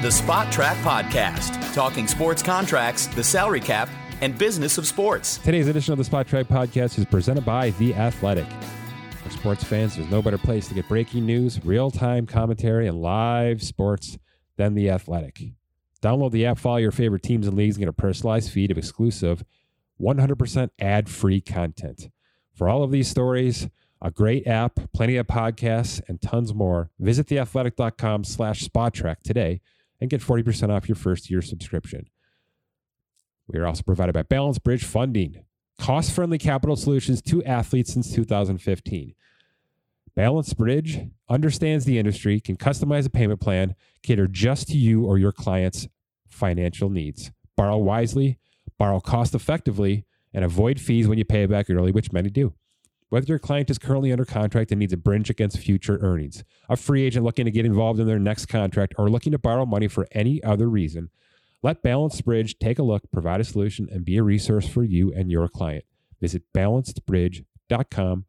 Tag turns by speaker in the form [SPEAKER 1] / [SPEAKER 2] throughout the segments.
[SPEAKER 1] The Spotrac Podcast, talking sports contracts, the salary cap, and business of sports.
[SPEAKER 2] Today's edition of the Spotrac Podcast is presented by The Athletic. For sports fans, there's no better place to get breaking news, real time commentary, and live sports than The Athletic. Download the app, follow your favorite teams and leagues, and get a personalized feed of exclusive 100% ad free content. For all of these stories, a great app, plenty of podcasts, and tons more, visit theathletic.com slash spotrac today and get 40% off your first year subscription. We are also provided by Balanced Bridge Funding, cost friendly capital solutions to athletes since 2015. Balanced Bridge understands the industry, can customize a payment plan, cater just to you or your client's financial needs. Borrow wisely, borrow cost effectively, and avoid fees when you pay back early, which many do. Whether your client is currently under contract and needs a bridge against future earnings, a free agent looking to get involved in their next contract, or looking to borrow money for any other reason, let Balanced Bridge take a look, provide a solution, and be a resource for you and your client. Visit balancedbridge.com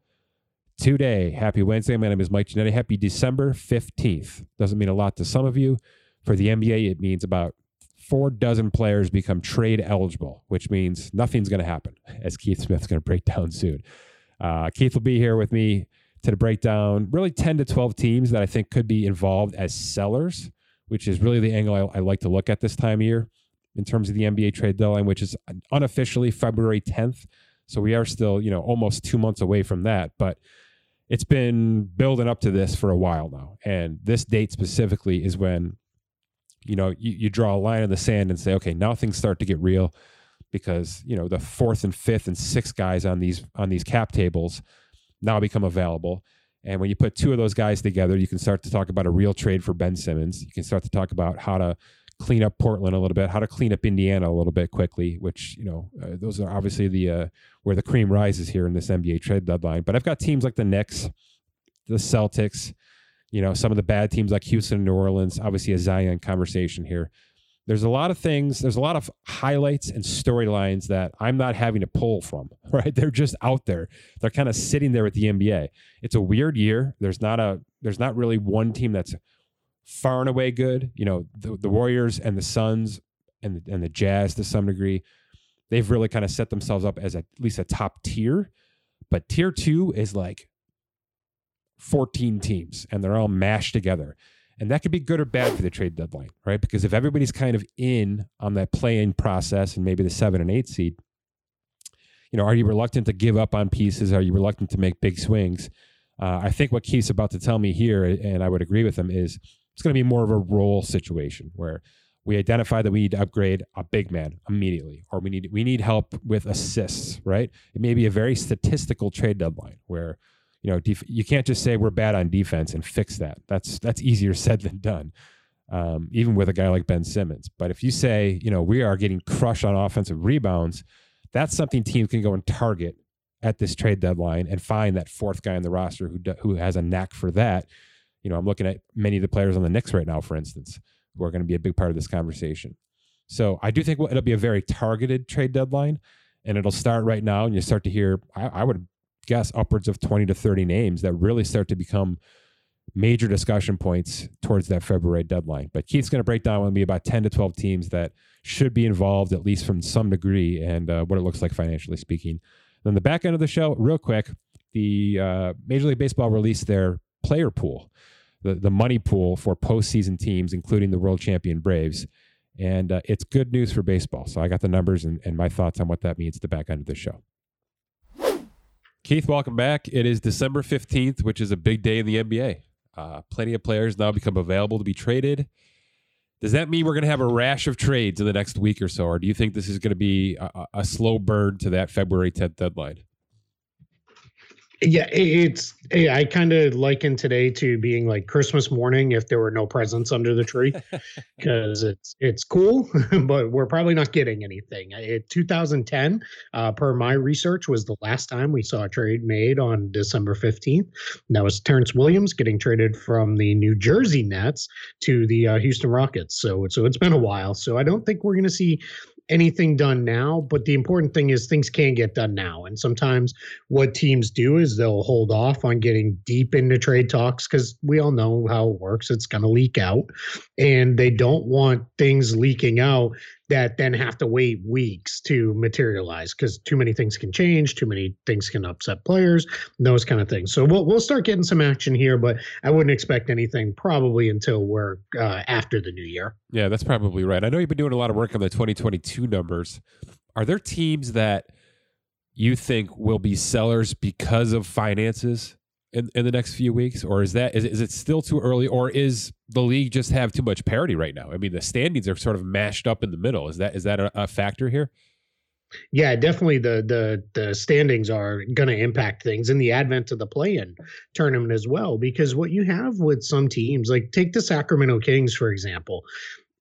[SPEAKER 2] today. Happy Wednesday. My name is Mike Ginnitti. Happy December 15th. Doesn't mean a lot to some of you. For the NBA, it means about four dozen players become trade eligible, which means nothing's going to happen, as Keith Smith's going to break down soon. Uh, Keith will be here with me to break down really 10 to 12 teams that I think could be involved as sellers, which is really the angle I, I like to look at this time of year in terms of the NBA trade deadline, which is unofficially February 10th. So we are still, you know, almost two months away from that. But it's been building up to this for a while now. And this date specifically is when, you know, you, you draw a line in the sand and say, okay, now things start to get real because you know the fourth and fifth and sixth guys on these on these cap tables now become available. And when you put two of those guys together, you can start to talk about a real trade for Ben Simmons. You can start to talk about how to clean up Portland a little bit, how to clean up Indiana a little bit quickly, which you know uh, those are obviously the uh, where the cream rises here in this NBA trade deadline. But I've got teams like the Knicks, the Celtics, you know, some of the bad teams like Houston and New Orleans. Obviously, a Zion conversation here there's a lot of things, there's a lot of highlights and storylines that I'm not having to pull from, right? They're just out there. They're kind of sitting there at the NBA. It's a weird year. There's not a there's not really one team that's far and away good. You know, the, the Warriors and the Suns and the, and the Jazz to some degree, they've really kind of set themselves up as a, at least a top tier. But tier two is like 14 teams and they're all mashed together. And that could be good or bad for the trade deadline, right? Because if everybody's kind of in on that play-in process and maybe the seven and eight seed, you know, are you reluctant to give up on pieces? Are you reluctant to make big swings? Uh, I think what Keith's about to tell me here, and I would agree with him, is it's going to be more of a role situation where we identify that we need to upgrade a big man immediately, or we need we need help with assists. Right? It may be a very statistical trade deadline where you know, def- you can't just say we're bad on defense and fix that. That's that's easier said than done. Um, even with a guy like Ben Simmons. But if you say, you know, we are getting crushed on offensive rebounds, that's something teams can go and target at this trade deadline and find that fourth guy on the roster who do, who has a knack for that. You know, I'm looking at many of the players on the Knicks right now, for instance, who are going to be a big part of this conversation. So I do think it'll be a very targeted trade deadline, and it'll start right now. And you start to hear, I, I would guess upwards of 20 to 30 names that really start to become major discussion points towards that February deadline. But Keith's going to break down with me about 10 to 12 teams that should be involved, at least from some degree, and uh, what it looks like financially speaking. Then the back end of the show, real quick, the uh, Major League Baseball released their player pool, the, the money pool for postseason teams, including the world champion Braves. And uh, it's good news for baseball. So I got the numbers and, and my thoughts on what that means at the back end of the show. Keith, welcome back. It is December 15th, which is a big day in the NBA. Uh, plenty of players now become available to be traded. Does that mean we're going to have a rash of trades in the next week or so, or do you think this is going to be a, a slow burn to that February 10th deadline?
[SPEAKER 3] Yeah, it's I kind of liken today to being like Christmas morning if there were no presents under the tree, because it's it's cool, but we're probably not getting anything. It, 2010, uh, per my research, was the last time we saw a trade made on December 15th. that was Terrence Williams getting traded from the New Jersey Nets to the uh, Houston Rockets. So so it's been a while. So I don't think we're going to see anything done now, but the important thing is things can get done now. And sometimes what teams do is they'll hold off on getting deep into trade talks because we all know how it works. It's going to leak out. And they don't want things leaking out that then have to wait weeks to materialize because too many things can change, too many things can upset players, those kind of things. So we'll we'll start getting some action here, but I wouldn't expect anything probably until we're uh, after the new year.
[SPEAKER 2] Yeah, that's probably right. I know you've been doing a lot of work on the 2022 numbers. Are there teams that you think will be sellers because of finances? In, in the next few weeks, or is that is, is it still too early, or is the league just have too much parity right now? I mean, the standings are sort of mashed up in the middle. Is that is that a, a factor here?
[SPEAKER 3] Yeah, definitely. The the the standings are going to impact things in the advent of the play-in tournament as well. Because what you have with some teams, like take the Sacramento Kings for example,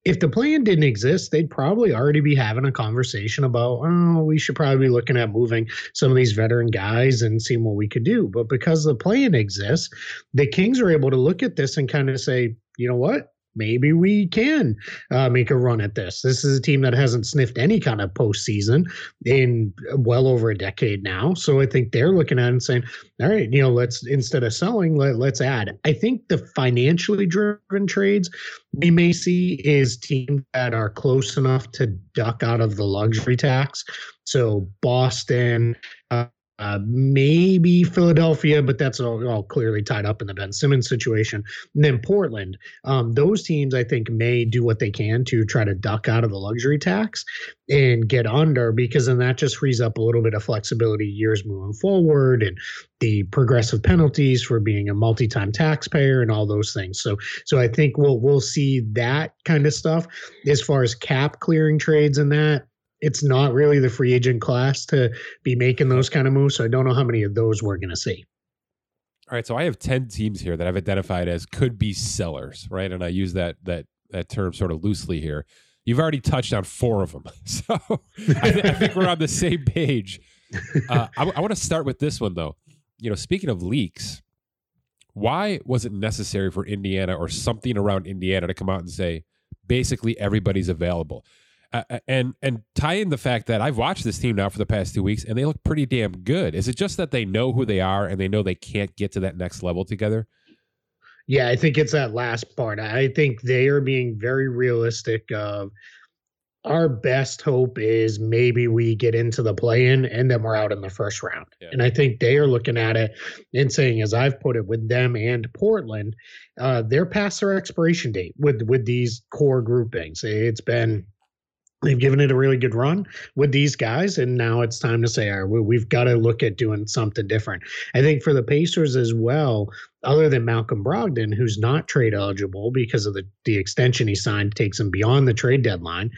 [SPEAKER 3] if the play-in didn't exist, they'd probably already be having a conversation about, oh, we should probably be looking at moving some of these veteran guys and seeing what we could do. But because the play-in exists, the Kings are able to look at this and kind of say, you know what? Maybe we can uh, make a run at this. This is a team that hasn't sniffed any kind of postseason in well over a decade now. So I think they're looking at it and saying, all right, you know, let's instead of selling, let, let's add. I think the financially driven trades we may see is teams that are close enough to duck out of the luxury tax. So Boston, uh, uh, maybe Philadelphia, but that's all, all, clearly tied up in the Ben Simmons situation. And then Portland. Um, those teams, I think, may do what they can to try to duck out of the luxury tax and get under because then that just frees up a little bit of flexibility years moving forward and the progressive penalties for being a multi-time taxpayer and all those things. So so I think we'll we'll see that kind of stuff as far as cap clearing trades and that it's not really the free agent class to be making those kind of moves. So I don't know how many of those we're going to see.
[SPEAKER 2] All right, so I have ten teams here that I've identified as could be sellers, right? And I use that that that term sort of loosely here. You've already touched on four of them, so I, th- I think we're on the same page. Uh, I, I want to start with this one though. You know, speaking of leaks, why was it necessary for Indiana or something around Indiana to come out and say basically everybody's available? Uh, uh, and and tie in the fact that I've watched this team now for the past two weeks and they look pretty damn good. Is it just that they know who they are and they know they can't get to that next level together?
[SPEAKER 3] Yeah, I think it's that last part. I think they are being very realistic. Of our best hope is maybe we get into the play-in and then we're out in the first round. Yeah. And I think they are looking at it and saying, as I've put it, with them and Portland, uh, they're past their expiration date with with these core groupings. It's been they've given it a really good run with these guys and now it's time to say all right we've got to look at doing something different. I think for the pacers as well other than malcolm brogdon who's not trade eligible because of the, the extension he signed takes him beyond the trade deadline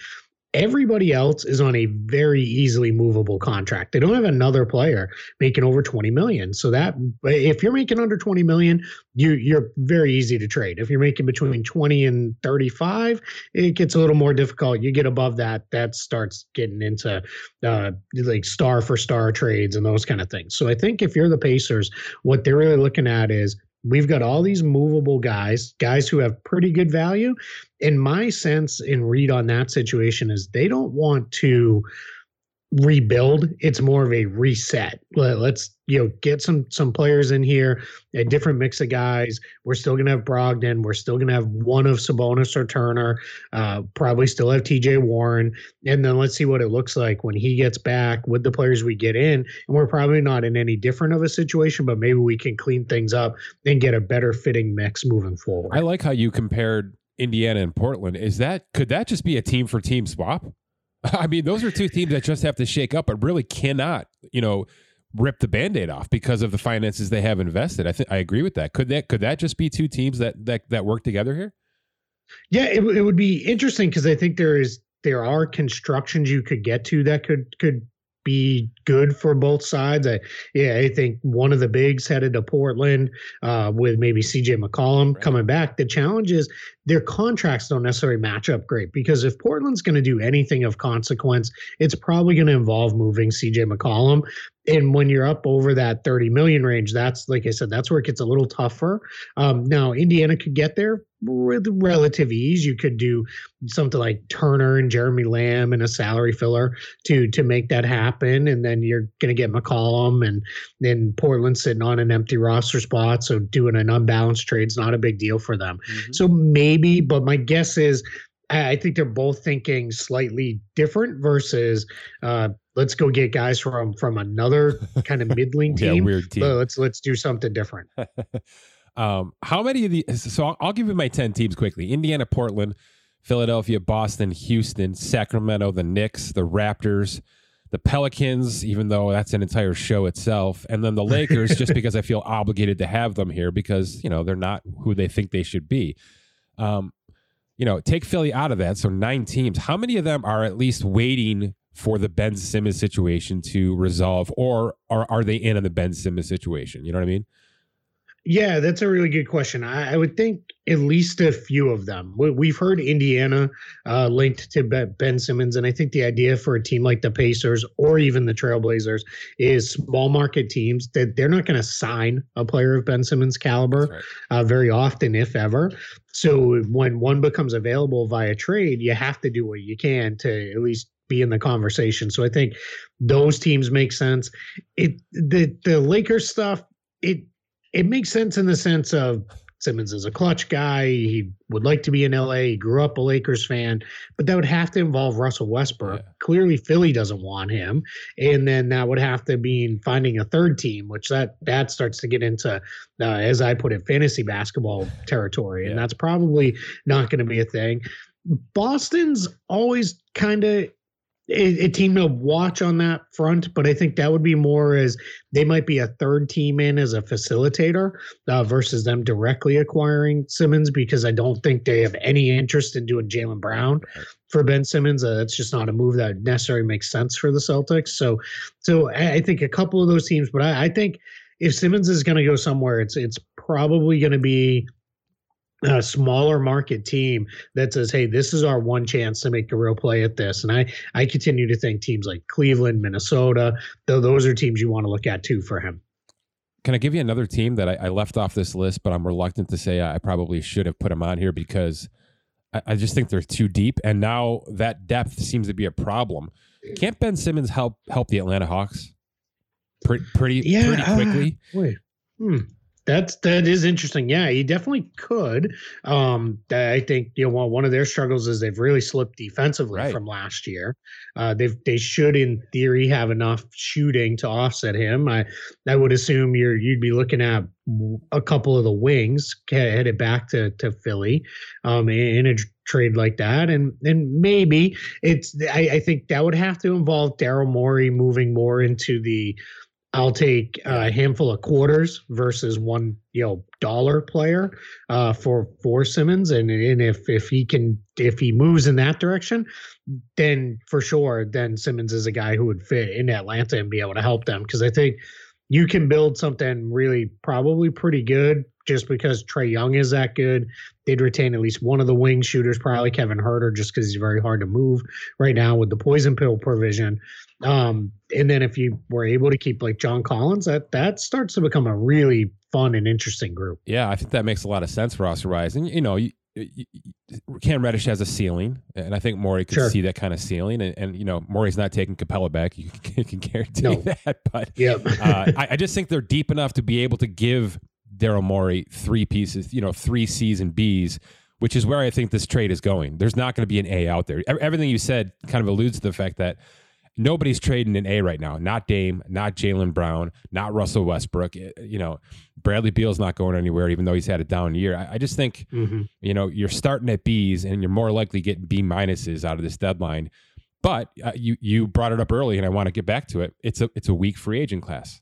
[SPEAKER 3] Everybody else is on a very easily movable contract. They don't have another player making over 20 million. So that if you're making under 20 million, you you're very easy to trade. If you're making between 20 and 35, it gets a little more difficult. You get above that, that starts getting into uh, like star for star trades and those kind of things. So I think if you're the Pacers, what they're really looking at is We've got all these movable guys, guys who have pretty good value. And my sense in read on that situation is they don't want to rebuild it's more of a reset. Let's you know get some some players in here a different mix of guys. We're still gonna have brogdon. We're still gonna have one of sabonis or turner. Uh, probably still have tj warren. And then let's see what it looks like when he gets back with the players we get in. And we're probably not in any different of a situation but maybe we can clean things up and get a better fitting mix moving forward.
[SPEAKER 2] I like how you compared indiana and portland. Is that could that just be a team for team swap I mean, those are two teams that just have to shake up, but really cannot, you know, rip the band-aid off because of the finances they have invested. I think I agree with that. Could that could that just be two teams that that that work together here?
[SPEAKER 3] Yeah, it, it would be interesting because I think there is there are constructions you could get to that could could be good for both sides. I, yeah, I think one of the bigs headed to Portland uh, with maybe CJ McCollum right. coming back. The challenge is their contracts don't necessarily match up great because if Portland's going to do anything of consequence, it's probably going to involve moving CJ McCollum. And when you're up over that 30 million range, that's like I said, that's where it gets a little tougher. Um, now, Indiana could get there with relative ease. You could do something like Turner and Jeremy Lamb and a salary filler to to make that happen. And then you're going to get McCollum and then Portland sitting on an empty roster spot. So doing an unbalanced trade is not a big deal for them. Mm-hmm. So maybe, but my guess is I think they're both thinking slightly different versus uh, let's go get guys from from another kind of middling team. yeah, weird team. Let's let's do something different.
[SPEAKER 2] um, how many of these? So I'll, I'll, give you my ten teams quickly: Indiana, Portland, Philadelphia, Boston, Houston, Sacramento, the Knicks, the Raptors. The Pelicans, even though that's an entire show itself, and then the Lakers, just because I feel obligated to have them here because you know they're not who they think they should be. Um, you know, take Philly out of that. So nine teams. How many of them are at least waiting for the Ben Simmons situation to resolve, or are, are they in on the Ben Simmons situation? You know what I mean?
[SPEAKER 3] Yeah, that's a really good question. I, I, would think at least a few of them. We, have heard Indiana uh, linked to Ben Simmons, and I think the idea for a team like the Pacers or even the Trailblazers is small market teams that they're not going to sign a player of Ben Simmons' caliber right. uh, very often, if ever. So when one becomes available via trade, you have to do what you can to at least be in the conversation. So I think those teams make sense. It the the Lakers stuff. It it makes sense in the sense of Simmons is a Klutch guy. He would like to be in LA. He grew up a Lakers fan, but that would have to involve Russell Westbrook. Yeah. Clearly, Philly doesn't want him, and then that would have to mean finding a third team, which that that starts to get into, uh, as I put it, fantasy basketball territory, yeah. and that's probably not going to be a thing. Boston's always kind of a, a, team to watch on that front, but I think that would be more as they might be a third team in as a facilitator uh, versus them directly acquiring Simmons because I don't think they have any interest in doing Jaylen Brown for Ben Simmons. Uh, that's just not a move that necessarily makes sense for the Celtics. So, so I, I think a couple of those teams, but I, I think if Simmons is going to go somewhere, it's it's probably going to be a smaller market team that says, "Hey, this is our one chance to make a real play at this." And I I continue to think teams like Cleveland, Minnesota, though those are teams you want to look at too for him.
[SPEAKER 2] Can I give you another team that I, I left off this list, but I'm reluctant to say I probably should have put them on here because I, I just think they're too deep, and now that depth seems to be a problem. Can't Ben Simmons help help the Atlanta Hawks pretty pretty, yeah, pretty quickly?
[SPEAKER 3] Uh. Hmm. That's that is interesting. Yeah, he definitely could. Um, I think you know one of their struggles is they've really slipped defensively right. from last year. Uh, they they should in theory have enough shooting to offset him. I I would assume you're you'd be looking at a couple of the wings headed back to to Philly, um, in a trade like that, and and maybe it's I, I think that would have to involve Daryl Morey moving more into the I'll take a handful of quarters versus one, you know, dollar player uh, for for Simmons, and and if if he can if he moves in that direction, then for sure, then Simmons is a guy who would fit in Atlanta and be able to help them. Because I think you can build something really probably pretty good just because Trae Young is that good. They'd retain at least one of the wing shooters, probably Kevin Huerter, just because he's very hard to move right now with the poison pill provision. Um, and then if you were able to keep like John Collins, that that starts to become a really fun and interesting group.
[SPEAKER 2] Yeah, I think that makes a lot of sense for us, Rise. And you know, you, you, Cam Reddish has a ceiling, and I think Morey could sure. see that kind of ceiling. And, and, you know, Morey's not taking Capela back. You can, you can guarantee no. that. But
[SPEAKER 3] yep.
[SPEAKER 2] uh, I, I just think they're deep enough to be able to give Daryl Morey three pieces, you know, three C's and B's, which is where I think this trade is going. There's not going to be an A out there. Everything you said kind of alludes to the fact that nobody's trading an A right now. Not Dame, not Jaylen Brown, not Russell Westbrook. Eh, you know, Bradley Beal's not going anywhere, even though he's had a down year. I, I just think, mm-hmm. you know, you're starting at B's and you're more likely getting B minuses out of this deadline. But uh, you you brought it up early, and I want to get back to it. It's a it's a weak free agent class,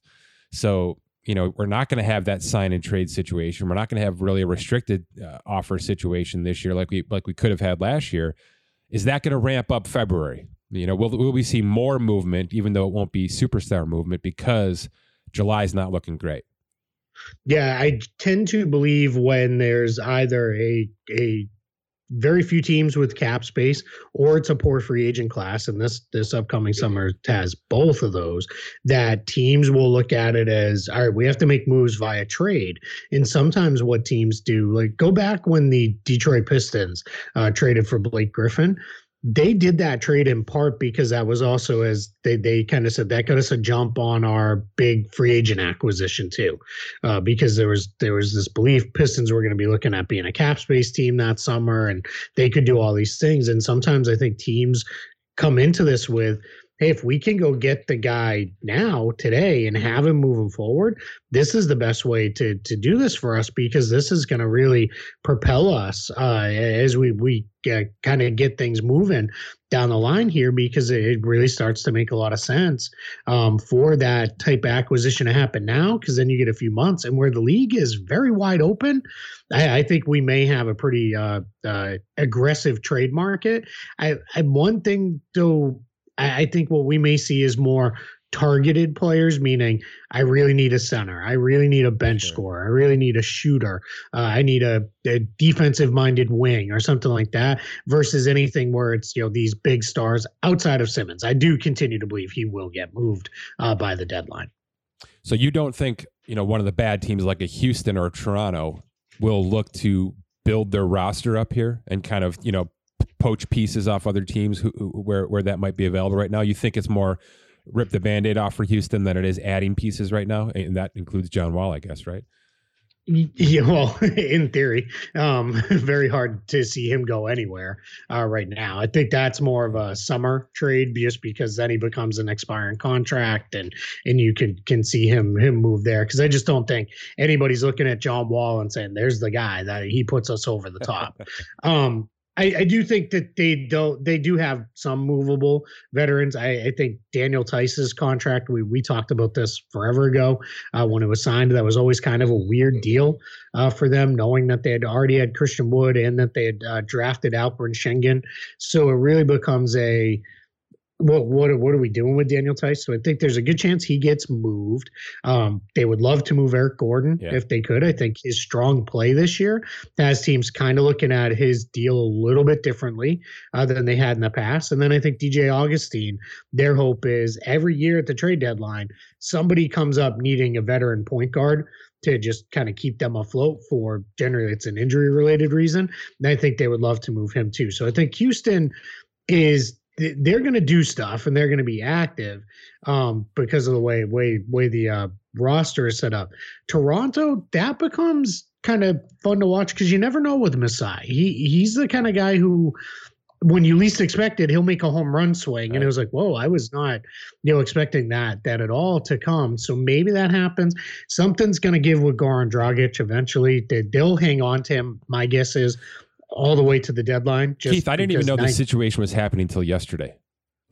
[SPEAKER 2] so you know, we're not going to have that sign and trade situation. We're not going to have really a restricted uh, offer situation this year like we like we could have had last year. Is that going to ramp up February? You know, will will we see more movement, even though it won't be superstar movement because July is not looking great?
[SPEAKER 3] Yeah, I tend to believe when there's either a a very few teams with cap space, or it's a poor free agent class, and this this upcoming summer has both of those. That teams will look at it as all right, we have to make moves via trade, and sometimes what teams do, like go back when the Detroit Pistons uh, traded for Blake Griffin they did that trade in part because that was also as they, they kind of said that got us a jump on our big free agent acquisition too uh, because there was there was this belief pistons were going to be looking at being a cap space team that summer and they could do all these things. And sometimes i think teams come into this with hey, if we can go get the guy now today and have him moving forward, this is the best way to to do this for us because this is going to really propel us uh, as we we kind of get things moving down the line here because it really starts to make a lot of sense um, for that type acquisition to happen now because then you get a few months and where the league is very wide open i, I think we may have a pretty uh, uh, aggressive trade market. I, I one thing though I, I think what we may see is more targeted players, meaning I really need a center, I really need a bench sure. scorer, I really need a shooter, uh, I need a, a defensive minded wing or something like that, versus anything where it's you know these big stars outside of Simmons. I do continue to believe he will get moved uh, by the deadline.
[SPEAKER 2] So you don't think you know one of the bad teams like a Houston or Toronto will look to build their roster up here and kind of you know poach pieces off other teams who, where where that might be available right now? You think it's more rip the band-aid off for Houston than it is adding pieces right now, and that includes John Wall, I guess, right?
[SPEAKER 3] Yeah, well, in theory, um, very hard to see him go anywhere uh, right now. I think that's more of a summer trade, just because then he becomes an expiring contract, and and you can can see him him move there. Because I just don't think anybody's looking at John Wall and saying, "There's the guy that he puts us over the top." um, I, I, do think that they don't they do have some movable veterans. I, I, think Daniel Theis's contract, we we talked about this forever ago uh, when it was signed. That was always kind of a weird deal uh, for them, knowing that they had already had Christian Wood and that they had uh, drafted Alperen Sengun. So it really becomes a what what what are we doing with Daniel Theis? So I think there's a good chance he gets moved. Um, they would love to move Eric Gordon yeah. if they could. I think his strong play this year has teams kind of looking at his deal a little bit differently uh, than they had in the past. And then I think DJ Augustin, their hope is every year at the trade deadline, somebody comes up needing a veteran point guard to just kind of keep them afloat for generally it's an injury related reason. And I think they would love to move him too. So I think Houston is they're going to do stuff and they're going to be active um, because of the way way way the uh, roster is set up. Toronto that becomes kind of fun to watch because you never know with Masai. He he's the kind of guy who when you least expect it, he'll make a home run swing. Right. And it was like, whoa, I was not, you know, expecting that that at all to come. So maybe that happens. Something's going to give with Goran Dragic eventually. They, they'll hang on to him. My guess is all the way to the deadline.
[SPEAKER 2] Keith, I didn't even know 90- the situation was happening until yesterday.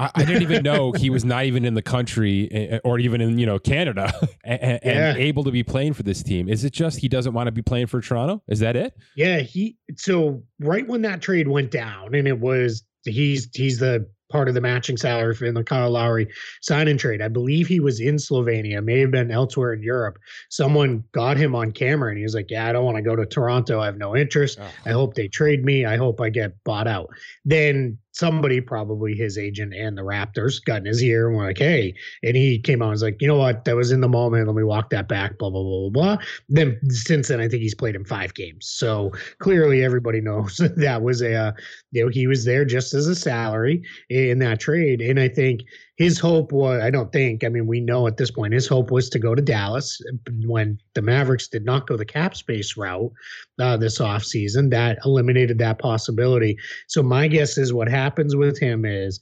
[SPEAKER 2] I, I, didn't even know he was not even in the country eh, eh, or even in you know Canada and, and yeah. able to be playing for this team. Is it just he doesn't want to be playing for Toronto? Is that it?
[SPEAKER 3] Yeah, he. So right when that trade went down, and it was he's he's the part of the matching salary in the Kyle Lowry sign and trade. I believe he was in Slovenia, may have been elsewhere in Europe. Someone got him on camera and he was like, Yeah, I don't want to go to Toronto. I have no interest. Oh. I hope they trade me. I hope I get bought out. Then somebody, probably his agent and the Raptors, got in his ear and were like, hey. And he came out and was like, you know what? That was in the moment. Let me walk that back, blah, blah, blah, blah, blah. Then since then, I think he's played in five games. So clearly everybody knows that was a, uh, you know, he was there just as a salary in that trade. And I think his hope was I don't think, I mean, we know at this point, his hope was to go to Dallas when the Mavericks did not go the cap space route uh, this offseason. That eliminated that possibility. So my guess is what happens with him is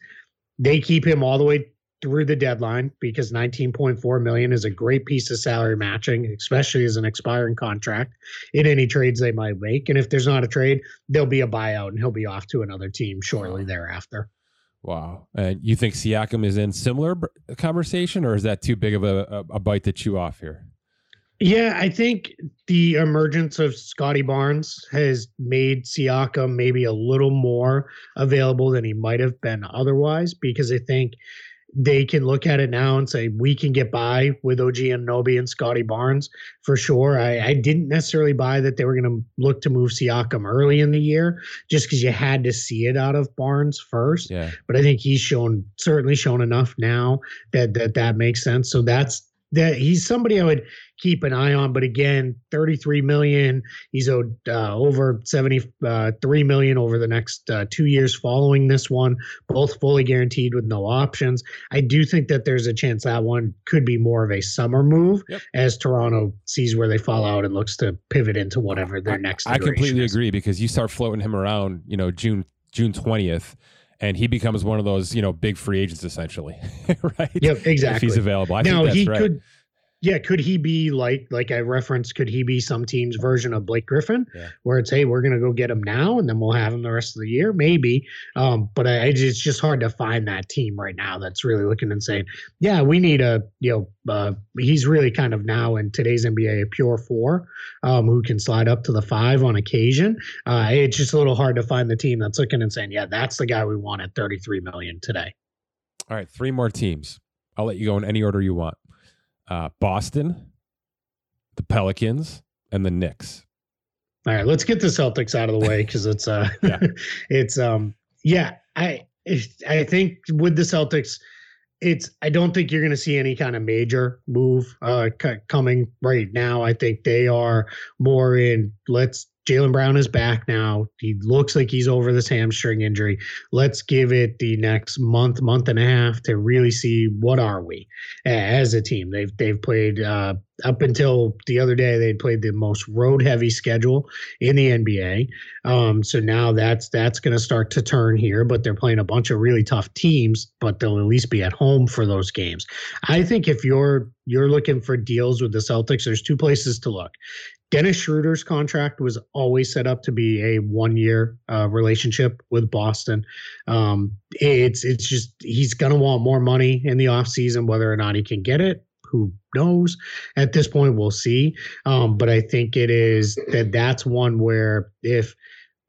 [SPEAKER 3] they keep him all the way through the deadline because 19.4 million is a great piece of salary matching especially as an expiring contract in any trades they might make and if there's not a trade there'll be a buyout and he'll be off to another team shortly thereafter
[SPEAKER 2] Wow. And you think Siakam is in similar conversation, or is that too big of a, a, bite to chew off here?
[SPEAKER 3] Yeah, I think the emergence of Scottie Barnes has made Siakam maybe a little more available than he might have been otherwise, because I think they can look at it now and say we can get by with OG Anunoby and Scottie Barnes for sure. I, I didn't necessarily buy that they were going to look to move Siakam early in the year just because you had to see it out of Barnes first.
[SPEAKER 2] Yeah.
[SPEAKER 3] But I think he's shown certainly shown enough now that that that makes sense. So that's that he's somebody I would keep an eye on. But again, 33 million. He's owed uh, over 73 uh, over the next uh, two years following this one, both fully guaranteed with no options. I do think that there's a chance that one could be more of a summer move
[SPEAKER 2] Yep.
[SPEAKER 3] as Toronto sees where they fall out and looks to pivot into whatever their next.
[SPEAKER 2] I completely
[SPEAKER 3] is.
[SPEAKER 2] agree because you start floating him around, you know, June June twentieth, and he becomes one of those, you know, big free agents essentially, right?
[SPEAKER 3] Yep, exactly.
[SPEAKER 2] If he's available, I
[SPEAKER 3] now
[SPEAKER 2] think that's
[SPEAKER 3] he
[SPEAKER 2] right.
[SPEAKER 3] could yeah could he be like like i referenced could he be some team's version of blake griffin
[SPEAKER 2] Yeah.
[SPEAKER 3] where it's hey we're gonna go get him now and then we'll have him the rest of the year maybe um but I, it's just hard to find that team right now that's really looking and saying yeah we need a you know uh, he's really kind of now in today's nba a pure four um who can slide up to the five on occasion uh it's just a little hard to find the team that's looking and saying yeah that's the guy we want at 33 million today
[SPEAKER 2] All right, three more teams. I'll let you go in any order you want. Uh, Boston, the Pelicans, and the Knicks.
[SPEAKER 3] All right, let's get the Celtics out of the way because it's uh,
[SPEAKER 2] Yeah.
[SPEAKER 3] it's um, yeah, I I think with the Celtics, it's I don't think you're going to see any kind of major move uh c- coming right now. I think they are more in let's Jaylen Brown is back now. He looks like he's over this hamstring injury. Let's give it the next month, month and a half to really see what are we as a team. They've they've played uh, up until the other day. They played the most road heavy schedule in the NBA. Um, so now that's that's going to start to turn here. But they're playing a bunch of really tough teams. But they'll at least be at home for those games. I think if you're you're looking for deals with the Celtics, there's two places to look. Dennis Schroeder's contract was always set up to be a one-year uh, relationship with Boston. Um, it's it's just he's gonna want more money in the offseason, whether or not he can get it. Who knows? At this point, we'll see. Um, but I think it is that that's one where if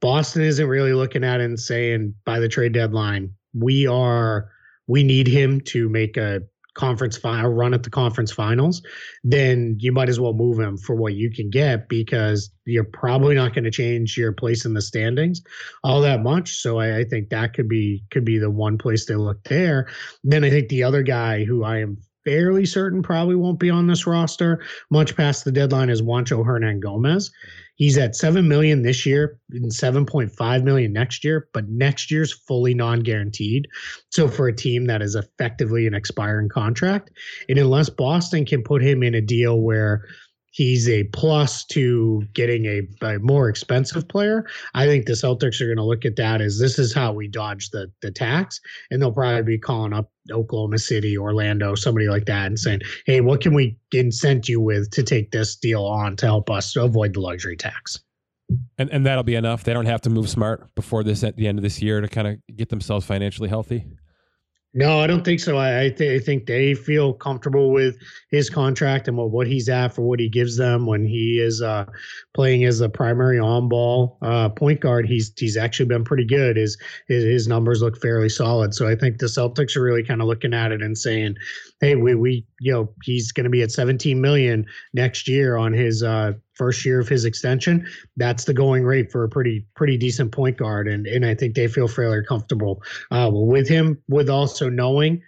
[SPEAKER 3] Boston isn't really looking at it and saying by the trade deadline, we are we need him to make a conference final run at the conference finals, then you might as well move him for what you can get because you're probably not going to change your place in the standings all that much. So I, I think that could be could be the one place they look there. Then I think the other guy who I am fairly certain probably won't be on this roster much past the deadline is Juancho Hernangomez. He's at seven million this year and seven point five million next year, but next year's fully non-guaranteed. So for a team that is effectively an expiring contract, and unless Boston can put him in a deal where he's a plus to getting a, a more expensive player, I think the Celtics are going to look at that as this is how we dodge the the tax, and they'll probably be calling up Oklahoma City, Orlando, somebody like that, and saying, "Hey, what can we incent you with to take this deal on to help us avoid the luxury tax?"
[SPEAKER 2] And and that'll be enough. They don't have to move smart before this at the end of this year to kind of get themselves financially healthy.
[SPEAKER 3] No, I don't think so. I, th- I think they feel comfortable with his contract and what, what he's at for what he gives them when he is uh, playing as a primary on-ball uh, point guard. He's he's actually been pretty good. His, his his numbers look fairly solid. So I think the Celtics are really kind of looking at it and saying, "Hey, we we you know he's going to be at 17 million next year on his uh, first year of his extension. That's the going rate for a pretty pretty decent point guard, and and I think they feel fairly comfortable uh, with him. With also knowing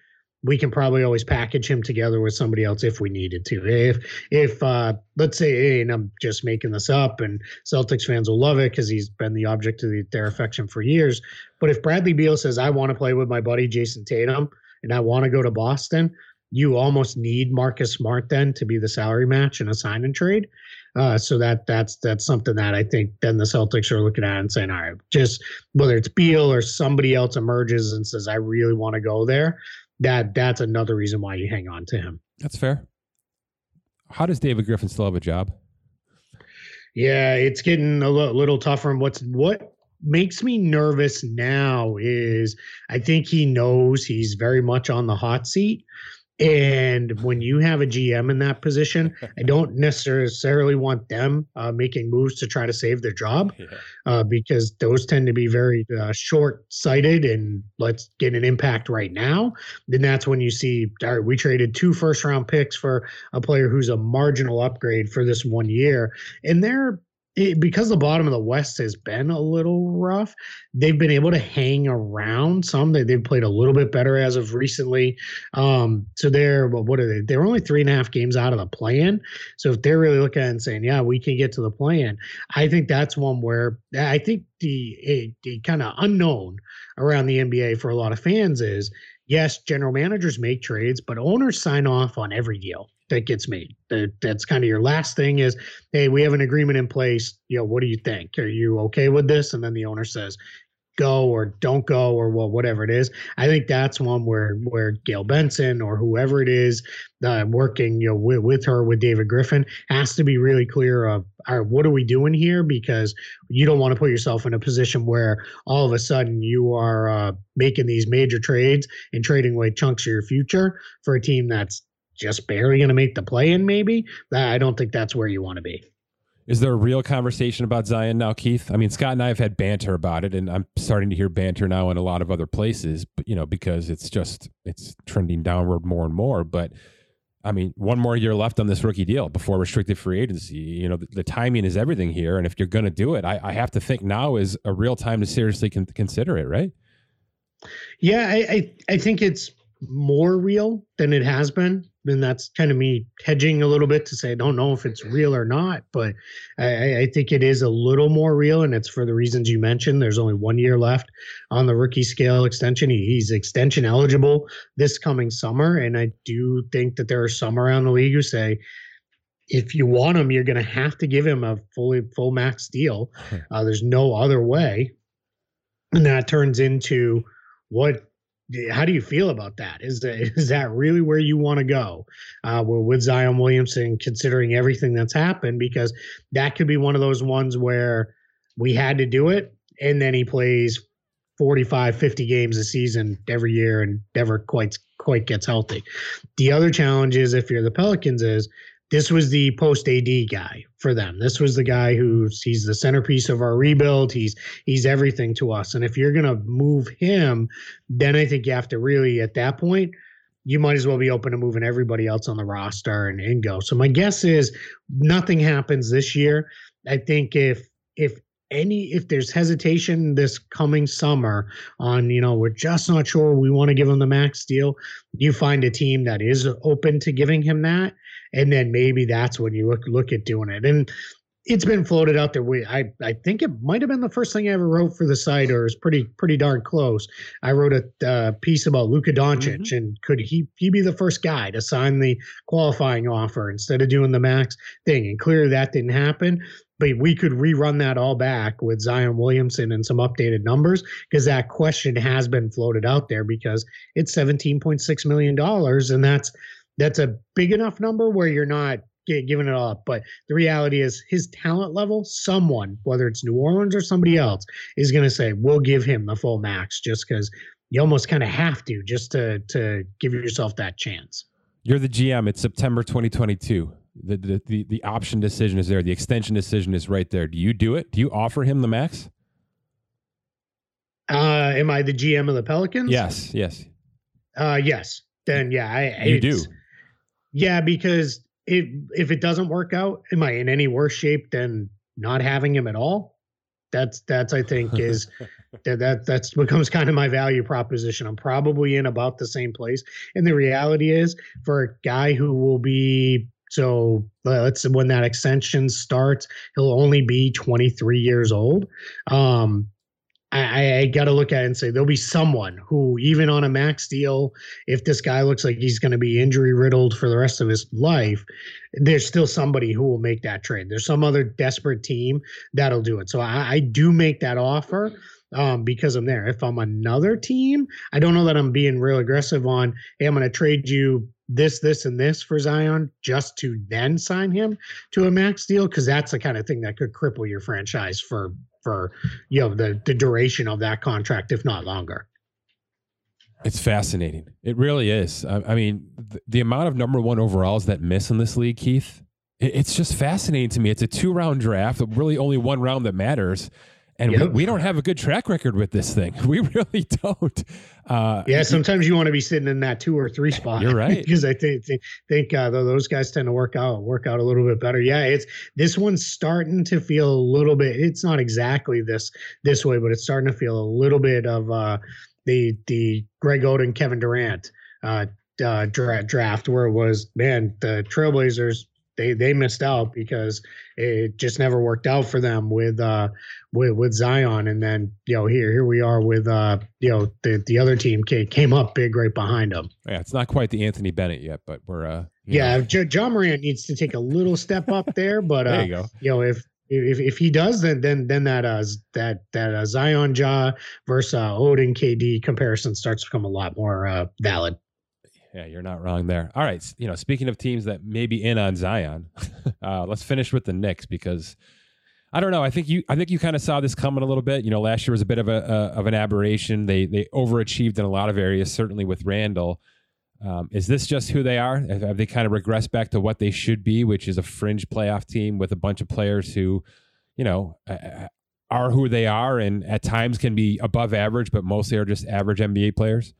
[SPEAKER 3] we can probably always package him together with somebody else if we needed to. If if uh, let's say, and I'm just making this up, and Celtics fans will love it because he's been the object of the, their affection for years. But if Bradley Beal says I want to play with my buddy Jayson Tatum and I want to go to Boston, you almost need Marcus Smart then to be the salary match in a sign and trade. Uh, so that that's that's something that I think then the Celtics are looking at and saying, all right, just whether it's Beal or somebody else emerges and says, I really want to go there. That that's another reason why you hang on to him.
[SPEAKER 2] That's fair. How does David Griffin still have a job?
[SPEAKER 3] Yeah, it's getting a lo- little tougher. And what's what makes me nervous now is I think he knows he's very much on the hot seat. And when you have a GM in that position, I don't necessarily want them uh, making moves to try to save their job yeah. uh, because those tend to be very uh, short sighted and let's get an impact right now. Then that's when you see all right, we traded two first round picks for a player who's a marginal upgrade for this one year. And they're it, because the bottom of the West has been a little rough, they've been able to hang around some. They, they've played a little bit better as of recently. Um, so they're, what are they? They're only three and a half games out of the play-in. So if they're really looking at and saying, yeah, we can get to the play-in, I think that's one where I think the, the kind of unknown around the NBA for a lot of fans is yes, general managers make trades, but owners sign off on every deal that gets made. That that's kind of your last thing is, hey, we have an agreement in place. You know, what do you think? Are you okay with this? And then the owner says, go or don't go or well, whatever it is. I think that's one where where Gayle Benson or whoever it is uh, working, you know, with, with her with David Griffin has to be really clear of, all right, what are we doing here? Because you don't want to put yourself in a position where all of a sudden you are uh, making these major trades and trading away chunks of your future for a team that's just barely going to make the play in, maybe. I don't think that's where you want to be.
[SPEAKER 2] Is there a real conversation about Zion now, Keith? I mean, Scott and I have had banter about it, and I'm starting to hear banter now in a lot of other places, but you know, because it's just it's trending downward more and more. But I mean, one more year left on this rookie deal before restricted free agency. You know, the, the timing is everything here, and if you're going to do it, I, I, have to think now is a real time to seriously con- consider it, right?
[SPEAKER 3] Yeah, I, I I think it's more real than it has been and that's kind of me hedging a little bit to say I don't know if it's real or not, but I, I, think it is a little more real, and it's for the reasons you mentioned. There's only one year left on the rookie scale extension. He, he's extension eligible this coming summer, and I do think that there are some around the league who say if you want him, you're going to have to give him a fully full max deal. Uh, there's no other way, and that turns into what how do you feel about that? Is that, is that really where you want to go uh, with Zion Williamson, considering everything that's happened? Because that could be one of those ones where we had to do it, and then he plays 45, 50 games a season every year and never quite quite gets healthy. The other challenge is if you're the Pelicans is this was the post AD guy for them. This was the guy who's he's the centerpiece of our rebuild. He's he's everything to us. And if you're gonna move him, then I think you have to really at that point you might as well be open to moving everybody else on the roster and, and go. So my guess is nothing happens this year. I think if if any if there's hesitation this coming summer on you know we're just not sure we want to give him the max deal you find a team that is open to giving him that and then maybe that's when you look look at doing it. And it's been floated out there. We, I, I think it might have been the first thing I ever wrote for the site, or is pretty, pretty darn close. I wrote a uh, piece about Luka Doncic, mm-hmm. and could he, he be the first guy to sign the qualifying offer instead of doing the max thing? And clearly that didn't happen. But we could rerun that all back with Zion Williamson and some updated numbers because that question has been floated out there because it's seventeen point six million dollars, and that's that's a big enough number where you're not giving it up. But the reality is, his talent level, someone, whether it's New Orleans or somebody else, is going to say, we'll give him the full max just because you almost kind of have to just to, to give yourself that chance.
[SPEAKER 2] You're the GM. It's September 2022. The, the, the, the option decision is there. The extension decision is right there. Do you do it? Do you offer him the max?
[SPEAKER 3] Uh, am I the GM of the Pelicans?
[SPEAKER 2] Yes. Yes.
[SPEAKER 3] Uh, yes. Then yeah, I,
[SPEAKER 2] you do.
[SPEAKER 3] Yeah, because if if it doesn't work out, am I in any worse shape than not having him at all? That's that's I think is that that that's becomes kind of my value proposition. I'm probably in about the same place. And the reality is for a guy who will be so let's when that extension starts, he'll only be 23 years old. Um, I, I got to look at it and say there'll be someone who, even on a max deal, if this guy looks like he's going to be injury riddled for the rest of his life, there's still somebody who will make that trade. There's some other desperate team that'll do it. So I, I do make that offer um, because I'm there. If I'm another team, I don't know that I'm being real aggressive on, hey, I'm going to trade you this, this, and this for Zion just to then sign him to a max deal because that's the kind of thing that could cripple your franchise for for you know the the duration of that contract, if not longer.
[SPEAKER 2] It's fascinating. It really is. I, I mean, the, amount of number one overalls that miss in this league, Keith, it, it's just fascinating to me. It's a two round draft, really only one round that matters. And yep. we, we, don't have a good track record with this thing. We really don't.
[SPEAKER 3] Uh, yeah, sometimes you want to be sitting in that two or three spot.
[SPEAKER 2] You're right
[SPEAKER 3] because I think think, think uh, those guys tend to work out work out a little bit better. Yeah, it's this one's starting to feel a little bit. It's not exactly this this way, but it's starting to feel a little bit of uh, the the Greg Oden Kevin Durant uh, uh, dra- draft where it was man the Trailblazers they they missed out because it just never worked out for them with uh with with Zion and then you know here here we are with uh you know the the other team came up big right behind them.
[SPEAKER 2] Yeah, it's not quite the Anthony Bennett yet, but we're uh
[SPEAKER 3] yeah, J- Ja Morant needs to take a little step up there, but uh,
[SPEAKER 2] there you go.
[SPEAKER 3] You know if if if he does, then then then that uh that that uh, Zion Ja versus uh, Oden KD comparison starts to become a lot more uh, valid.
[SPEAKER 2] Yeah, you're not wrong there. All right, you know, speaking of teams that may be in on Zion, uh, let's finish with the Knicks because I don't know. I think you I think you kind of saw this coming a little bit. You know, last year was a bit of a uh, of an aberration. They they overachieved in a lot of areas, certainly with Randle. Um, is this just who they are? Have they kind of regressed back to what they should be, which is a fringe playoff team with a bunch of players who, you know, are who they are and at times can be above average, but mostly are just average NBA players?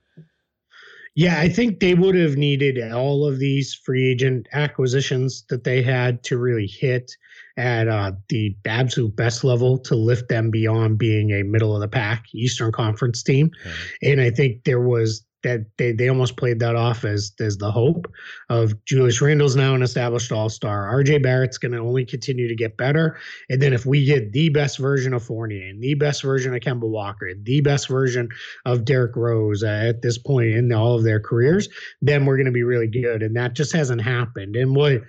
[SPEAKER 3] Yeah, I think they would have needed all of these free agent acquisitions that they had to really hit at uh, the absolute best level to lift them beyond being a middle of the pack Eastern Conference team. Okay. And I think there was that they, they almost played that off as as the hope of Julius Randle's now an established all star. RJ Barrett's going to only continue to get better, and then if we get the best version of Fournier and the best version of Kemba Walker, the best version of Derrick Rose uh, at this point in all of their careers, then we're going to be really good. And that just hasn't happened. And what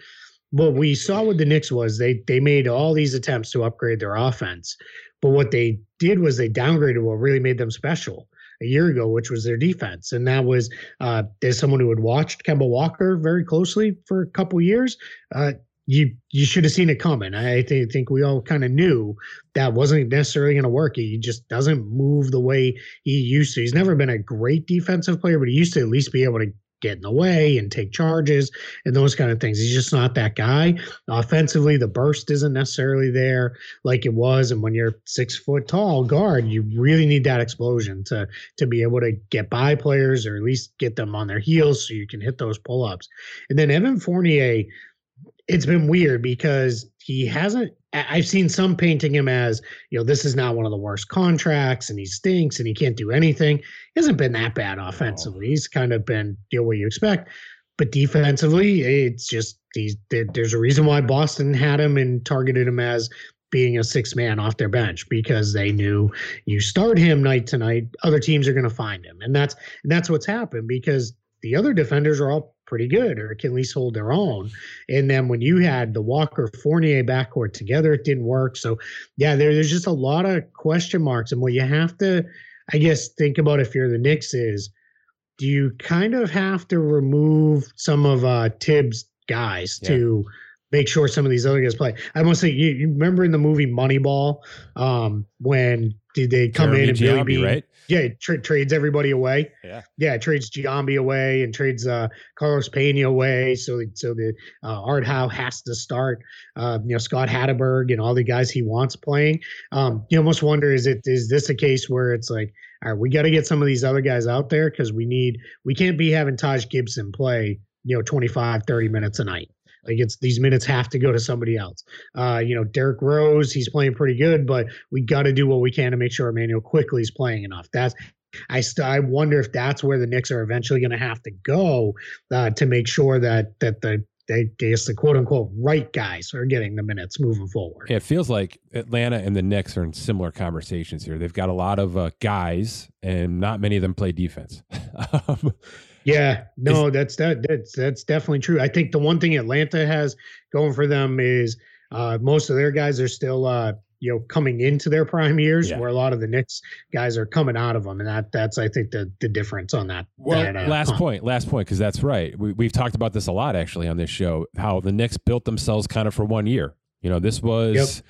[SPEAKER 3] what we saw with the Knicks was they they made all these attempts to upgrade their offense, but what they did was they downgraded what really made them special a year ago, which was their defense. And that was uh, as someone who had watched Kemba Walker very closely for a couple years. Uh, you you should have seen it coming. I think think we all kind of knew that wasn't necessarily going to work. He just doesn't move the way he used to. He's never been a great defensive player, but he used to at least be able to get in the way and take charges and those kind of things. He's just not that guy. Offensively, the burst isn't necessarily there like it was. And when you're six foot tall guard, you really need that explosion to to be able to get by players or at least get them on their heels so you can hit those pull ups. And then Evan Fournier, it's been weird because he hasn't I've seen some painting him as, you know, this is not one of the worst contracts and he stinks and he can't do anything. He hasn't been that bad offensively. He's kind of been you know, what you expect. But defensively, it's just he's there's a reason why Boston had him and targeted him as being a six man off their bench because they knew you start him night to night, other teams are going to find him, and that's and that's what's happened because the other defenders are all pretty good or can at least hold their own. And then when you had the Walker Fournier backcourt together, it didn't work. So yeah, there, there's just a lot of question marks. And what you have to, I guess, think about if you're the Knicks is do you kind of have to remove some of uh Thibs guys yeah. to make sure some of these other guys play. I must say, you, you remember in the movie Moneyball, um, when did they come Jeremy in and Giambi, Billy Beane,
[SPEAKER 2] right?
[SPEAKER 3] Yeah, tra- trades everybody away.
[SPEAKER 2] Yeah,
[SPEAKER 3] yeah, trades Giambi away and trades uh, Carlos Pena away. So, so the uh, Art Howe has to start. Uh, you know, Scott Hatteberg and all the guys he wants playing. Um, you almost wonder is it is this a case where it's like, all right, we got to get some of these other guys out there because we need we can't be having Taj Gibson play you know 25 30 minutes a night like it's these minutes have to go to somebody else. Uh, you know, Derrick Rose, he's playing pretty good, but we got to do what we can to make sure Immanuel Quickley is playing enough. That's I st- I wonder if that's where the Knicks are eventually going to have to go uh, to make sure that that the they guess the quote unquote right guys are getting the minutes moving forward.
[SPEAKER 2] It feels like Atlanta and the Knicks are in similar conversations here. They've got a lot of uh, guys, and not many of them play defense.
[SPEAKER 3] Um, yeah, no, is, that's that that's that's definitely true. I think the one thing Atlanta has going for them is uh, most of their guys are still uh, you know coming into their prime years, yeah. where a lot of the Knicks guys are coming out of them, and that that's I think the the difference on that.
[SPEAKER 2] Well,
[SPEAKER 3] that,
[SPEAKER 2] uh, last point, last point, because that's right. We, we've talked about this a lot actually on this show. How the Knicks built themselves kind of for one year. You know, this was. Yep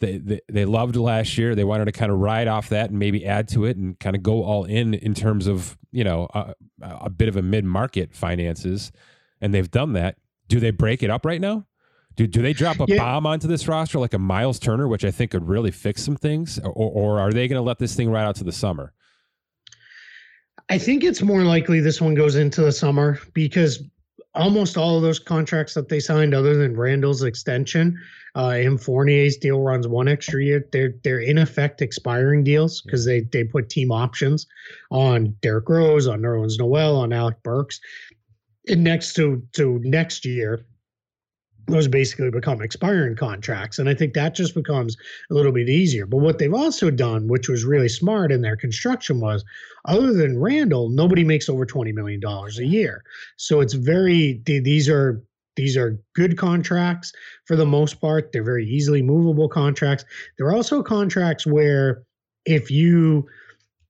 [SPEAKER 2] they, they they loved last year. They wanted to kind of ride off that and maybe add to it and kind of go all in in terms of you know a, a bit of a mid market finances, and they've done that. Do they break it up right now? Do, do they drop a yeah. bomb onto this roster like a Miles Turner, which I think could really fix some things, or, or are they going to let this thing ride out to the summer?
[SPEAKER 3] I think it's more likely this one goes into the summer because almost all of those contracts that they signed, other than Randle's extension, uh, and Fournier's deal runs one extra year. They're they're in effect expiring deals because they they put team options on Derrick Rose, on Nerlens Noel, on Alec Burks, and next to to next year those basically become expiring contracts. And I think that just becomes a little bit easier. But what they've also done, which was really smart in their construction, was other than Randle, nobody makes over $20 million a year. So it's very, these are, these are good contracts for the most part. They're very easily movable contracts. They're also contracts where if you,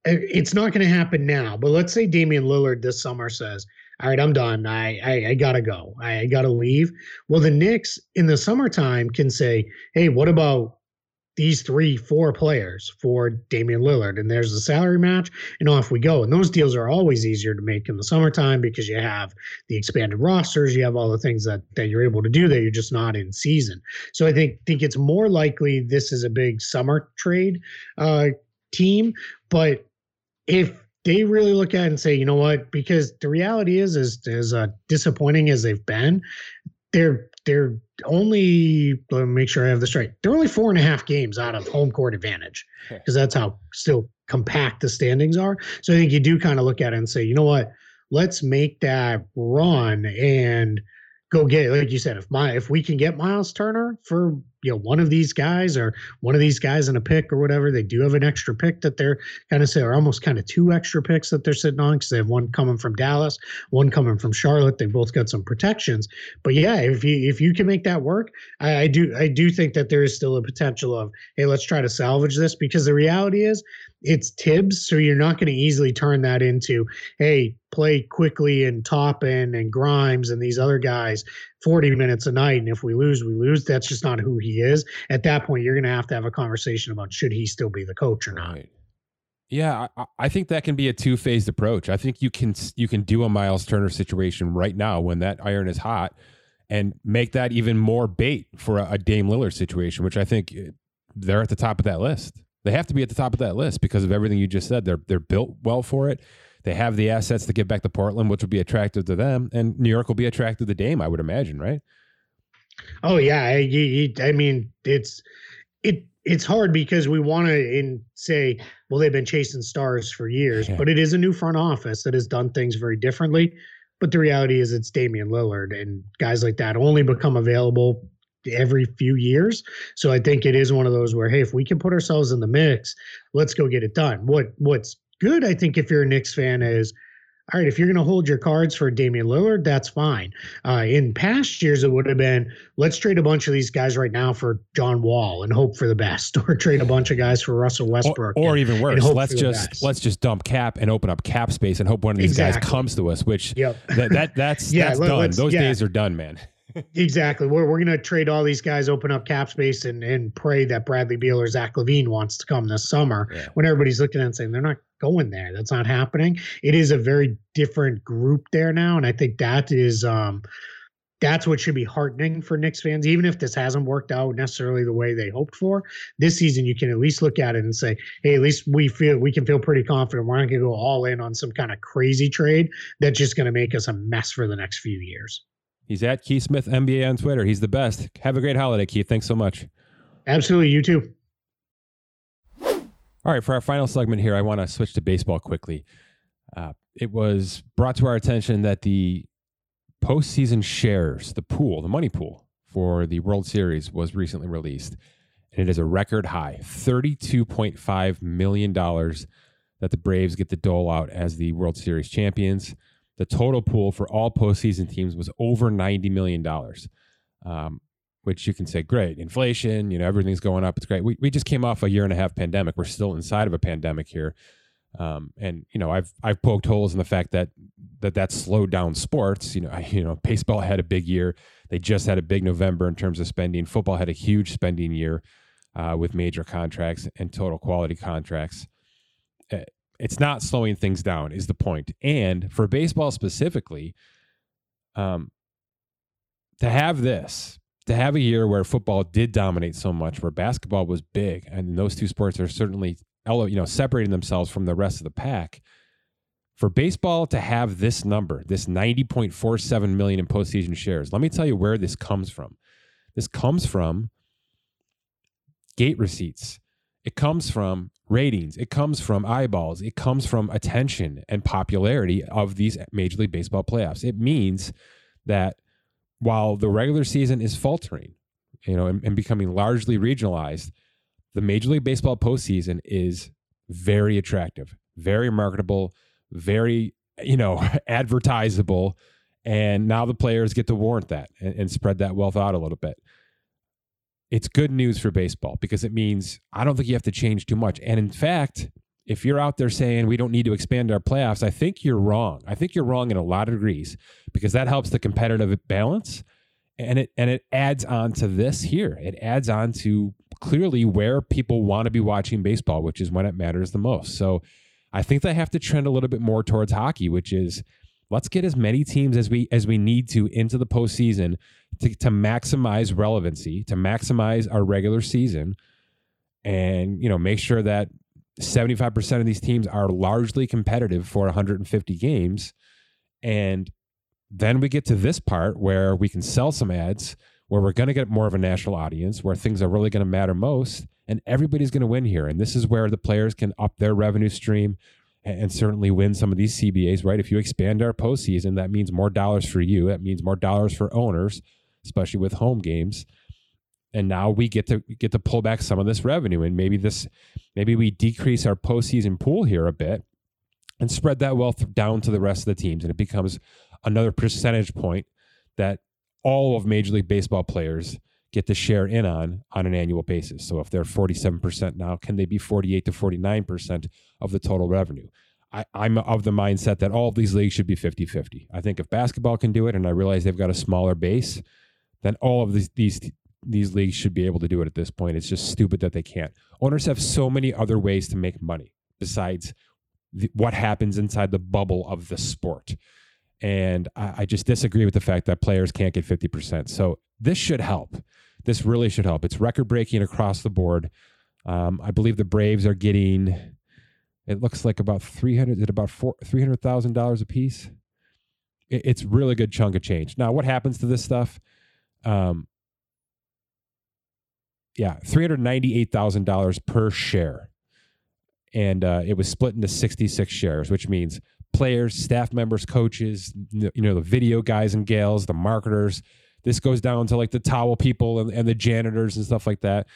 [SPEAKER 3] it's not going to happen now, but let's say Damian Lillard this summer says, all right, I'm done. I, I, I gotta go. I, I, gotta leave. Well, the Knicks in the summertime can say, hey, what about these three, four players for Damian Lillard? And there's the salary match, and off we go. And those deals are always easier to make in the summertime because you have the expanded rosters, you have all the things that that you're able to do that you're just not in season. So I think think it's more likely this is a big summer trade uh, team, but if they really look at it and say, you know what? Because the reality is, is as uh, disappointing as they've been, they're they're only let me make sure I have this right. They're only four and a half games out of home court advantage because that's how still compact the standings are. So I think you do kind of look at it and say, you know what? Let's make that run and go get like you said if my if we can get Miles Turner for you know one of these guys or one of these guys in a pick or whatever they do have an extra pick that they're kind of say or almost kind of two extra picks that they're sitting on because they have one coming from Dallas one coming from Charlotte they both got some protections. But yeah if you if you can make that work I, I do I do think that there is still a potential of hey let's try to salvage this because the reality is it's Thibs, so you're not going to easily turn that into, hey, play Quickley and Toppin and Grimes and these other guys 40 minutes a night. And if we lose, we lose. That's just not who he is. At that point, you're going to have to have a conversation about should he still be the coach or not. Right.
[SPEAKER 2] Yeah, I, I, think that can be a two phased approach. I think you can you can do a Miles Turner situation right now when that iron is hot, and make that even more bait for a, a Dame Lillard situation, which I think eh, they're at the top of that list. They have to be at the top of that list because of everything you just said. They're they're built well for it. They have the assets to get back to Portland, which will be attractive to them, and New York will be attractive to Dame. I would imagine, right?
[SPEAKER 3] Oh yeah, I, I mean it's it it's hard because we want to in say, well, they've been chasing stars for years, yeah. but it is a new front office that has done things very differently. But the reality is, it's Damian Lillard and guys like that only become available every few years. So I think it is one of those where, hey, if we can put ourselves in the mix, let's go get it done. What what's good, I think, if you're a Knicks fan, is all right, if you're going to hold your cards for Damian Lillard, that's fine. Uh, in past years, it would have been let's trade a bunch of these guys right now for John Wall and hope for the best, or trade a bunch of guys for Russell Westbrook,
[SPEAKER 2] or, or
[SPEAKER 3] and,
[SPEAKER 2] even worse, let's just let's just dump cap and open up cap space and hope one of these exactly. guys comes to us. Which yep. that, that that's yeah, that's let, done. Those yeah. days are done, man
[SPEAKER 3] exactly. We're, we're going to trade all these guys, open up cap space, and, and pray that Bradley Beal or Zach LaVine wants to come this summer yeah. when everybody's looking at and saying they're not going there. That's not happening. It is a very different group there now. And I think that is, um, that's what should be heartening for Knicks fans, even if this hasn't worked out necessarily the way they hoped for. This season, you can at least look at it and say, "Hey, at least we feel we can feel pretty confident. We're not going to go all in on some kind of crazy trade that's just going to make us a mess for the next few years."
[SPEAKER 2] He's at Keith Smith NBA on Twitter. He's the best. Have a great holiday, Keith. Thanks so much.
[SPEAKER 3] Absolutely. You too.
[SPEAKER 2] All right. For our final segment here, I want to switch to baseball quickly. Uh, it was brought to our attention that the postseason shares, the pool, the money pool for the World Series was recently released. And it is a record high $32.5 million that the Braves get to dole out as the World Series champions. The total pool for all postseason teams was over ninety million dollars, um, which you can say, great, inflation, you know, everything's going up. It's great. We we just came off a year and a half pandemic. We're still inside of a pandemic here, um, and you know, I've I've poked holes in the fact that that that slowed down sports. You know, I, you know, baseball had a big year. They just had a big November in terms of spending. Football had a huge spending year. uh, with major contracts and total quality contracts. Uh, it's not slowing things down, is the point. And for baseball specifically, um, to have this, to have a year where football did dominate so much, where basketball was big, and those two sports are certainly you know separating themselves from the rest of the pack. For baseball to have this number, this 90.47 million in postseason shares, let me tell you where this comes from. This comes from gate receipts. It comes from ratings. It comes from eyeballs. It comes from attention and popularity of these Major League Baseball playoffs. It means that while the regular season is faltering, you know, and, and becoming largely regionalized, the Major League Baseball postseason is very attractive, very marketable, very, you know, advertisable. And now the players get to warrant that and, and spread that wealth out a little bit it's good news for baseball because it means I don't think you have to change too much. And in fact, if you're out there saying we don't need to expand our playoffs, I think you're wrong. I think you're wrong in a lot of degrees because that helps the competitive balance and it and it adds on to this here. It adds on to clearly where people want to be watching baseball, which is when it matters the most. So I think they have to trend a little bit more towards hockey, which is let's get as many teams as we as we need to into the postseason to, to maximize relevancy, to maximize our regular season, and you know make sure that 75% of these teams are largely competitive for 150 games. And then we get to this part where we can sell some ads, where we're going to get more of a national audience, where things are really going to matter most, and everybody's going to win here. And this is where the players can up their revenue stream, and certainly win some of these CBAs, right? If you expand our postseason, that means more dollars for you. That means more dollars for owners, especially with home games. And now we get to get to pull back some of this revenue, and maybe this, maybe we decrease our postseason pool here a bit, and spread that wealth down to the rest of the teams, and it becomes another percentage point that all of Major League Baseball players get to share in on on an annual basis. So if they're 47% now, can they be 48 to 49% of the total revenue? I, am of the mindset that all of these leagues should be 50 50. I think if basketball can do it, and I realize they've got a smaller base, then all of these, these, these leagues should be able to do it at this point. It's just stupid that they can't. Owners have so many other ways to make money besides the, what happens inside the bubble of the sport. And I, I just disagree with the fact that players can't get 50%. So this should help. This really should help. It's record breaking across the board. Um, I believe the Braves are getting. It looks like about three hundred. At about four three hundred thousand dollars a piece. It, it's really good chunk of change. Now, what happens to this stuff? Um, yeah, three hundred ninety-eight thousand dollars per share, and uh, it was split into sixty-six shares, which means players, staff members, coaches, you know, the video guys and gals, the marketers, this goes down to like the towel people and, and the janitors and stuff like that.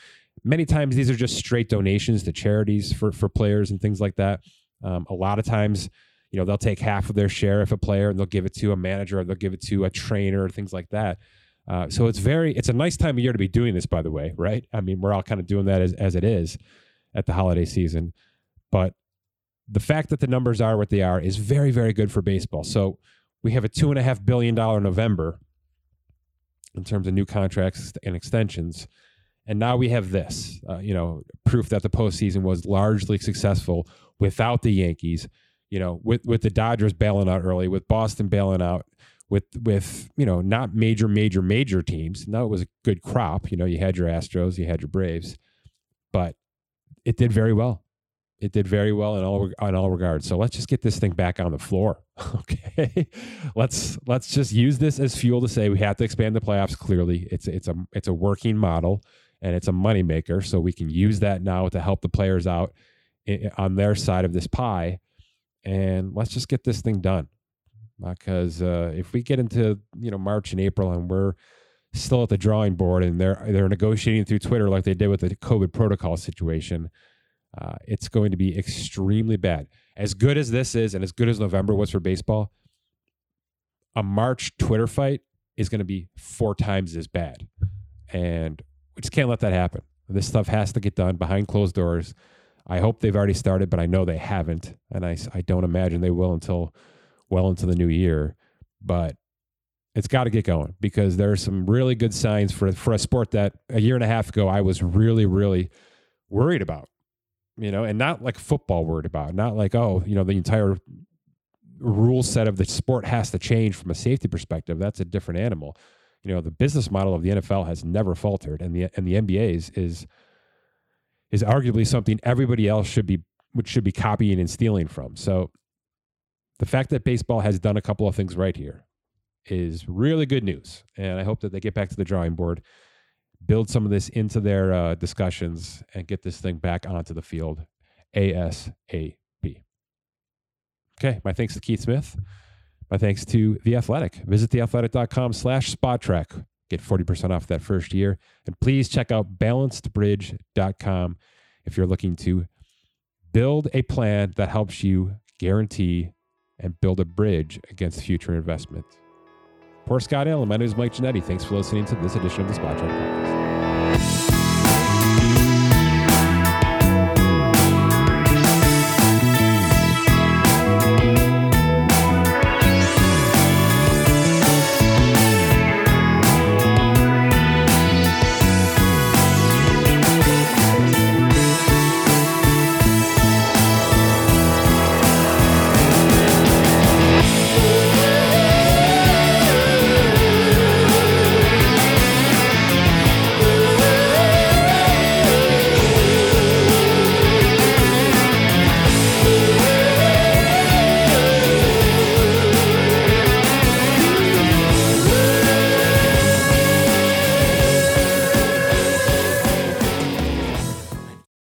[SPEAKER 2] Many times these are just straight donations to charities for for players and things like that. Um, a lot of times, you know, they'll take half of their share if a player and they'll give it to a manager or they'll give it to a trainer or things like that. Uh, so it's very it's a nice time of year to be doing this, by the way, right? I mean, we're all kind of doing that as as it is at the holiday season, but the fact that the numbers are what they are is very very good for baseball. So we have a two and a half billion dollar November in terms of new contracts and extensions. And now we have this, uh, you know, proof that the postseason was largely successful without the Yankees. You know, with with the Dodgers bailing out early, with Boston bailing out, with with you know not major major major teams. Now it was a good crop. You know, you had your Astros, you had your Braves, but it did very well it did very well in all in all regards. So let's just get this thing back on the floor. Okay, let's let's just use this as fuel to say we have to expand the playoffs. Clearly, it's it's a it's a working model and it's a moneymaker. So we can use that now to help the players out on their side of this pie, and let's just get this thing done. Because uh, if we get into you know March and April and we're still at the drawing board and they're they're negotiating through Twitter like they did with the COVID protocol situation uh, it's going to be extremely bad. As good as this is, and as good as November was for baseball, a March Twitter fight is going to be four times as bad. And we just can't let that happen. This stuff has to get done behind closed doors. I hope they've already started, but I know they haven't. And I, I don't imagine they will until well into the new year. But It's got to get going because there are some really good signs for for a sport that a year and a half ago I was really really worried about. You know, and not like football worried about, not like oh, you know, the entire rule set of the sport has to change from a safety perspective. That's a different animal. You know, the business model of the NFL has never faltered, and the and the NBA's is is, arguably something everybody else should be which should be copying and stealing from. So the fact that baseball has done a couple of things right here is really good news. And I hope that they get back to the drawing board, build some of this into their uh, discussions, and get this thing back onto the field ASAP. Okay, my thanks to Keith Smith. My thanks to The Athletic. Visit theathletic.com slash spotrac. Get 40% off that first year. And please check out balancedbridge.com if you're looking to build a plan that helps you guarantee and build a bridge against future investment. For Scott Allen, my name is Mike Ginnitti. Thanks for listening to this edition of the Spotrac Podcast.